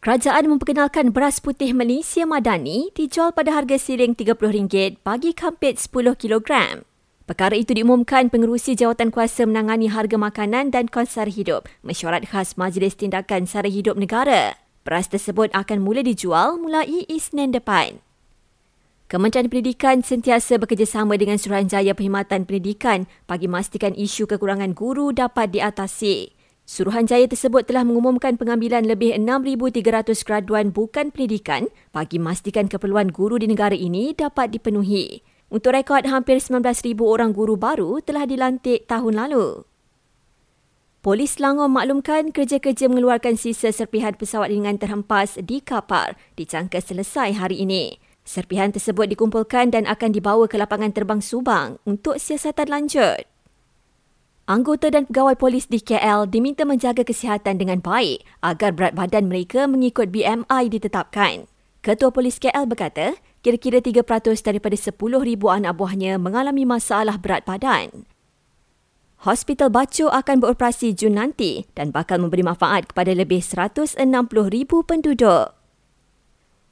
Kerajaan memperkenalkan beras putih Malaysia Madani dijual pada harga siling RM30 bagi kampit 10 kg. Perkara itu diumumkan Pengerusi Jawatan Kuasa Menangani Harga Makanan dan Konsar Hidup, Mesyuarat Khas Majlis Tindakan Sara Hidup Negara. Beras tersebut akan mula dijual mulai Isnin depan. Kementerian Pendidikan sentiasa bekerjasama dengan Suruhanjaya Perkhidmatan Pendidikan bagi memastikan isu kekurangan guru dapat diatasi. Suruhanjaya tersebut telah mengumumkan pengambilan lebih 6,300 graduan bukan pendidikan bagi memastikan keperluan guru di negara ini dapat dipenuhi. Untuk rekod, hampir 19,000 orang guru baru telah dilantik tahun lalu. Polis Selangor maklumkan kerja-kerja mengeluarkan sisa serpihan pesawat ringan terhempas di kapal dicangka selesai hari ini. Serpihan tersebut dikumpulkan dan akan dibawa ke lapangan terbang Subang untuk siasatan lanjut. Anggota dan pegawai polis di KL diminta menjaga kesihatan dengan baik agar berat badan mereka mengikut BMI ditetapkan. Ketua Polis KL berkata, kira-kira 3% daripada 10,000 anak buahnya mengalami masalah berat badan. Hospital Baco akan beroperasi Jun nanti dan bakal memberi manfaat kepada lebih 160,000 penduduk.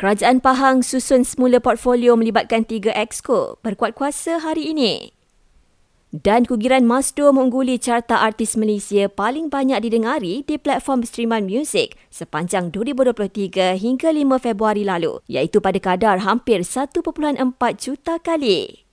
Kerajaan Pahang susun semula portfolio melibatkan tiga exco berkuat kuasa hari ini. Dan Kugiran Masdo mengungguli carta artis Malaysia paling banyak didengari di platform streaman muzik sepanjang 2023 hingga 5 Februari lalu, iaitu pada kadar hampir 1.4 juta kali.